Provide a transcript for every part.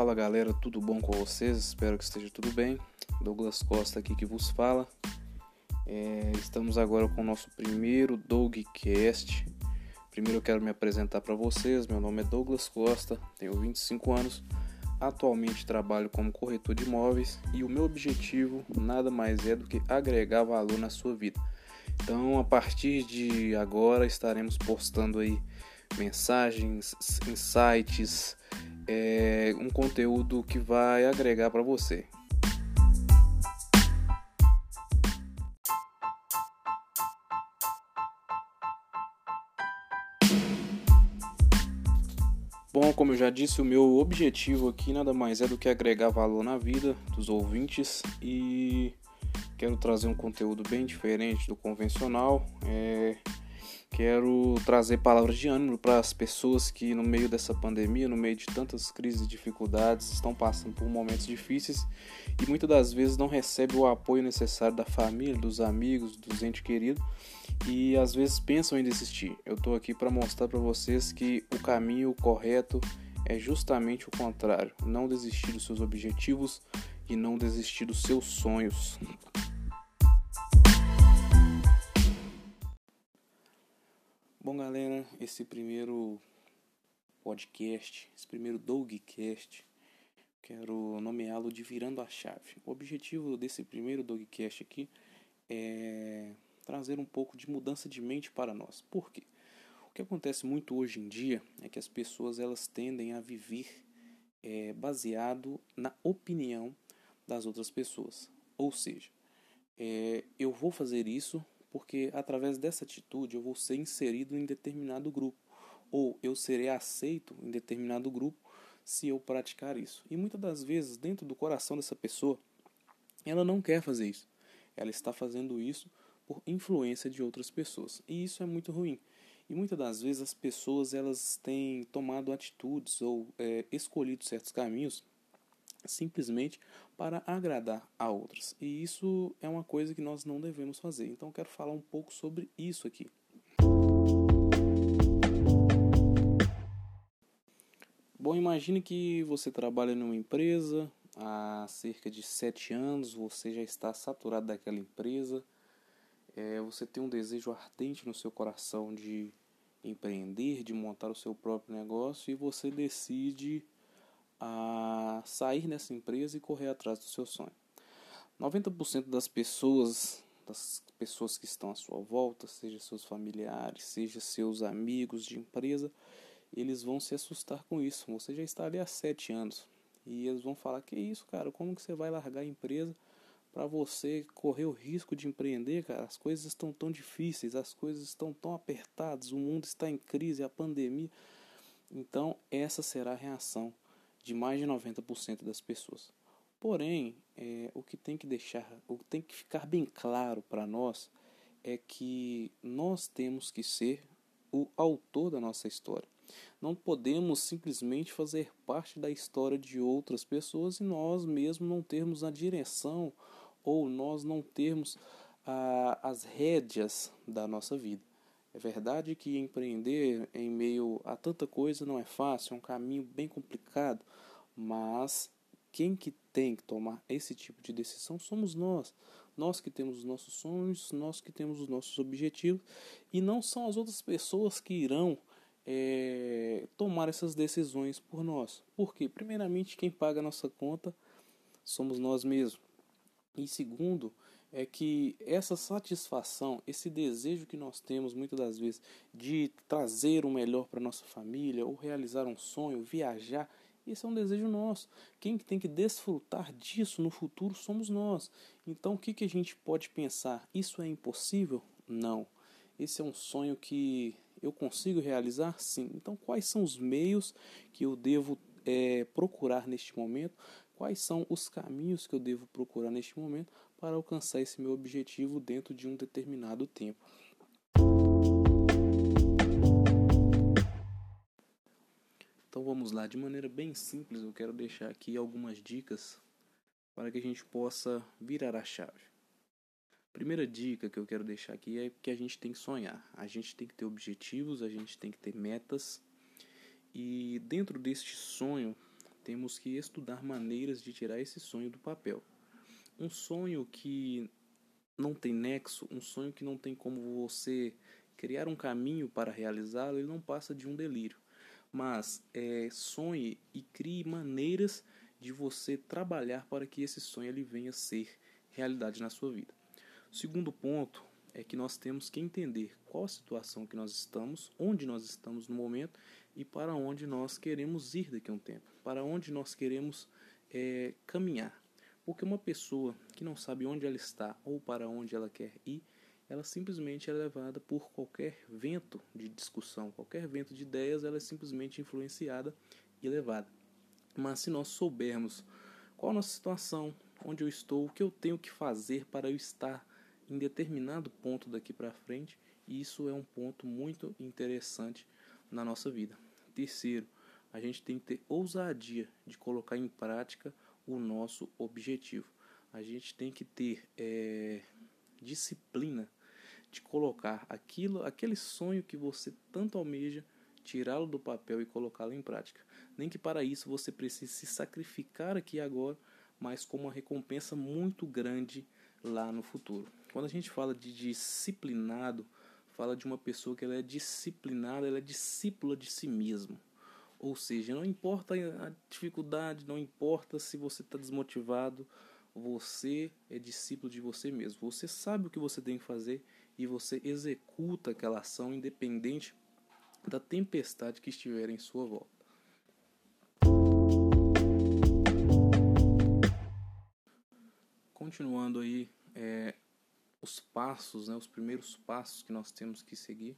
Fala galera, tudo bom com vocês? Espero que esteja tudo bem. Douglas Costa aqui que vos fala. É, estamos agora com o nosso primeiro Dogcast. Primeiro eu quero me apresentar para vocês. Meu nome é Douglas Costa, tenho 25 anos. Atualmente trabalho como corretor de imóveis e o meu objetivo nada mais é do que agregar valor na sua vida. Então, a partir de agora estaremos postando aí mensagens, insights, é, um conteúdo que vai agregar para você. Bom, como eu já disse, o meu objetivo aqui nada mais é do que agregar valor na vida dos ouvintes e quero trazer um conteúdo bem diferente do convencional. É, Quero trazer palavras de ânimo para as pessoas que, no meio dessa pandemia, no meio de tantas crises e dificuldades, estão passando por momentos difíceis e muitas das vezes não recebem o apoio necessário da família, dos amigos, dos entes queridos e às vezes pensam em desistir. Eu estou aqui para mostrar para vocês que o caminho correto é justamente o contrário: não desistir dos seus objetivos e não desistir dos seus sonhos. Bom, galera, esse primeiro podcast, esse primeiro Dogcast, quero nomeá-lo de Virando a Chave. O objetivo desse primeiro Dogcast aqui é trazer um pouco de mudança de mente para nós. Por quê? O que acontece muito hoje em dia é que as pessoas elas tendem a viver é, baseado na opinião das outras pessoas. Ou seja, é, eu vou fazer isso porque através dessa atitude eu vou ser inserido em determinado grupo ou eu serei aceito em determinado grupo se eu praticar isso. E muitas das vezes, dentro do coração dessa pessoa, ela não quer fazer isso. Ela está fazendo isso por influência de outras pessoas. E isso é muito ruim. E muitas das vezes as pessoas elas têm tomado atitudes ou é, escolhido certos caminhos simplesmente para agradar a outros. E isso é uma coisa que nós não devemos fazer. Então quero falar um pouco sobre isso aqui. Bom, imagine que você trabalha numa empresa há cerca de sete anos, você já está saturado daquela empresa, é, você tem um desejo ardente no seu coração de empreender, de montar o seu próprio negócio e você decide a sair dessa empresa e correr atrás do seu sonho. 90% das pessoas, das pessoas que estão à sua volta, seja seus familiares, seja seus amigos de empresa, eles vão se assustar com isso. Você já está ali há sete anos e eles vão falar: que isso, cara? Como que você vai largar a empresa para você correr o risco de empreender, cara? As coisas estão tão difíceis, as coisas estão tão apertadas, o mundo está em crise, a pandemia. Então essa será a reação de mais de 90% das pessoas. Porém, é, o que tem que deixar, o que tem que ficar bem claro para nós é que nós temos que ser o autor da nossa história. Não podemos simplesmente fazer parte da história de outras pessoas e nós mesmos não termos a direção ou nós não termos a, as rédeas da nossa vida. É verdade que empreender em meio a tanta coisa não é fácil, é um caminho bem complicado, mas quem que tem que tomar esse tipo de decisão somos nós. Nós que temos os nossos sonhos, nós que temos os nossos objetivos, e não são as outras pessoas que irão é, tomar essas decisões por nós. Porque, primeiramente, quem paga a nossa conta somos nós mesmos. E segundo, é que essa satisfação, esse desejo que nós temos muitas das vezes de trazer o melhor para nossa família ou realizar um sonho, viajar, esse é um desejo nosso. Quem tem que desfrutar disso no futuro somos nós. Então o que, que a gente pode pensar? Isso é impossível? Não. Esse é um sonho que eu consigo realizar? Sim. Então quais são os meios que eu devo é, procurar neste momento? Quais são os caminhos que eu devo procurar neste momento para alcançar esse meu objetivo dentro de um determinado tempo. Então vamos lá, de maneira bem simples, eu quero deixar aqui algumas dicas para que a gente possa virar a chave. Primeira dica que eu quero deixar aqui é que a gente tem que sonhar, a gente tem que ter objetivos, a gente tem que ter metas e dentro deste sonho temos que estudar maneiras de tirar esse sonho do papel. Um sonho que não tem nexo, um sonho que não tem como você criar um caminho para realizá-lo, ele não passa de um delírio. Mas é, sonhe e crie maneiras de você trabalhar para que esse sonho ele venha a ser realidade na sua vida. O segundo ponto é que nós temos que entender qual a situação que nós estamos, onde nós estamos no momento e para onde nós queremos ir daqui a um tempo, para onde nós queremos é, caminhar. Porque uma pessoa que não sabe onde ela está ou para onde ela quer ir, ela simplesmente é levada por qualquer vento de discussão, qualquer vento de ideias, ela é simplesmente influenciada e levada. Mas se nós soubermos qual a nossa situação, onde eu estou, o que eu tenho que fazer para eu estar em determinado ponto daqui para frente, isso é um ponto muito interessante na nossa vida. Terceiro, a gente tem que ter ousadia de colocar em prática o nosso objetivo. A gente tem que ter é, disciplina de colocar aquilo, aquele sonho que você tanto almeja, tirá-lo do papel e colocá-lo em prática. Nem que para isso você precise se sacrificar aqui agora, mas com uma recompensa muito grande lá no futuro. Quando a gente fala de disciplinado, fala de uma pessoa que ela é disciplinada, ela é discípula de si mesmo. Ou seja, não importa a dificuldade, não importa se você está desmotivado, você é discípulo de você mesmo. Você sabe o que você tem que fazer e você executa aquela ação independente da tempestade que estiver em sua volta. Continuando aí é, os passos, né, os primeiros passos que nós temos que seguir,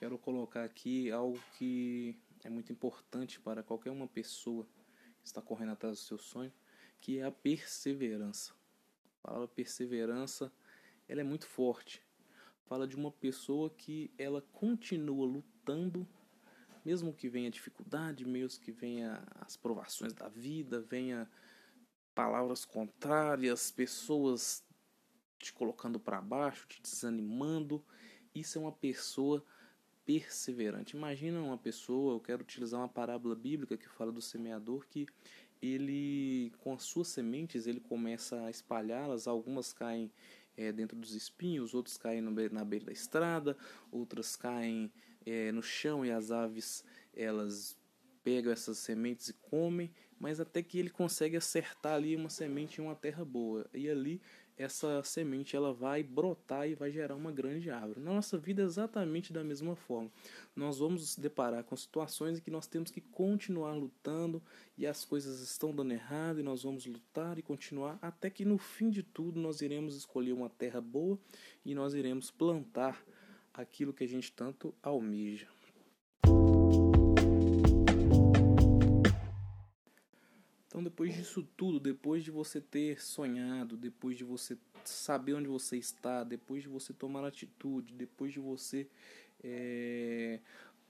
quero colocar aqui algo que é muito importante para qualquer uma pessoa que está correndo atrás do seu sonho, que é a perseverança. A palavra perseverança, ela é muito forte. Fala de uma pessoa que ela continua lutando, mesmo que venha dificuldade, mesmo que venha as provações da vida, venha palavras contrárias, pessoas te colocando para baixo, te desanimando. Isso é uma pessoa perseverante. Imagina uma pessoa, eu quero utilizar uma parábola bíblica que fala do semeador que ele com as suas sementes ele começa a espalhá-las, algumas caem é, dentro dos espinhos, outros caem no, na beira da estrada, outras caem é, no chão e as aves elas pegam essas sementes e comem, mas até que ele consegue acertar ali uma semente em uma terra boa. E ali essa semente ela vai brotar e vai gerar uma grande árvore. Na nossa vida é exatamente da mesma forma. Nós vamos nos deparar com situações em que nós temos que continuar lutando e as coisas estão dando errado e nós vamos lutar e continuar até que no fim de tudo nós iremos escolher uma terra boa e nós iremos plantar aquilo que a gente tanto almeja. Então, depois disso tudo, depois de você ter sonhado, depois de você saber onde você está, depois de você tomar atitude, depois de você é,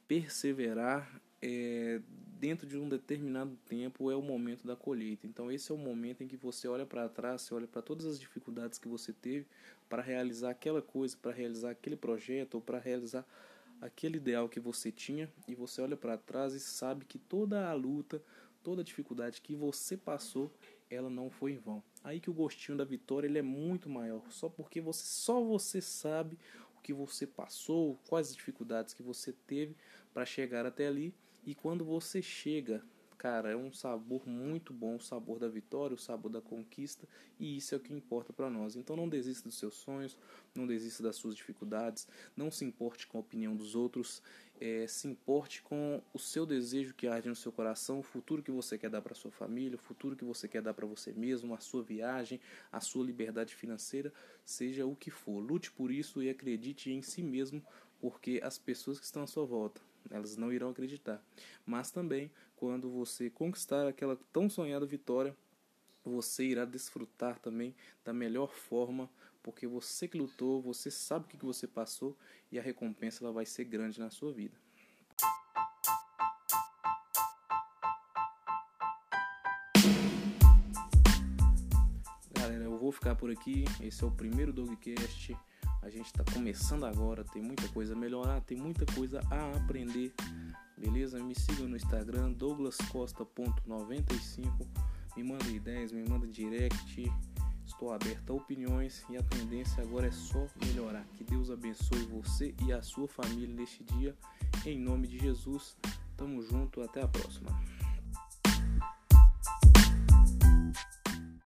perseverar é, dentro de um determinado tempo, é o momento da colheita. Então, esse é o momento em que você olha para trás, você olha para todas as dificuldades que você teve para realizar aquela coisa, para realizar aquele projeto ou para realizar aquele ideal que você tinha e você olha para trás e sabe que toda a luta toda dificuldade que você passou, ela não foi em vão. Aí que o gostinho da vitória ele é muito maior, só porque você só você sabe o que você passou, quais as dificuldades que você teve para chegar até ali, e quando você chega cara, é um sabor muito bom, o sabor da vitória, o sabor da conquista, e isso é o que importa para nós. Então não desista dos seus sonhos, não desista das suas dificuldades, não se importe com a opinião dos outros, é, se importe com o seu desejo que arde no seu coração, o futuro que você quer dar para sua família, o futuro que você quer dar para você mesmo, a sua viagem, a sua liberdade financeira, seja o que for. Lute por isso e acredite em si mesmo, porque as pessoas que estão à sua volta, elas não irão acreditar. Mas também, quando você conquistar aquela tão sonhada vitória, você irá desfrutar também da melhor forma, porque você que lutou, você sabe o que você passou e a recompensa ela vai ser grande na sua vida. Galera, eu vou ficar por aqui. Esse é o primeiro Dogcast A gente está começando agora, tem muita coisa a melhorar, tem muita coisa a aprender. Beleza? Me siga no Instagram douglascosta.95. Me manda ideias, me manda direct. Estou aberto a opiniões e a tendência agora é só melhorar. Que Deus abençoe você e a sua família neste dia. Em nome de Jesus. Tamo junto, até a próxima.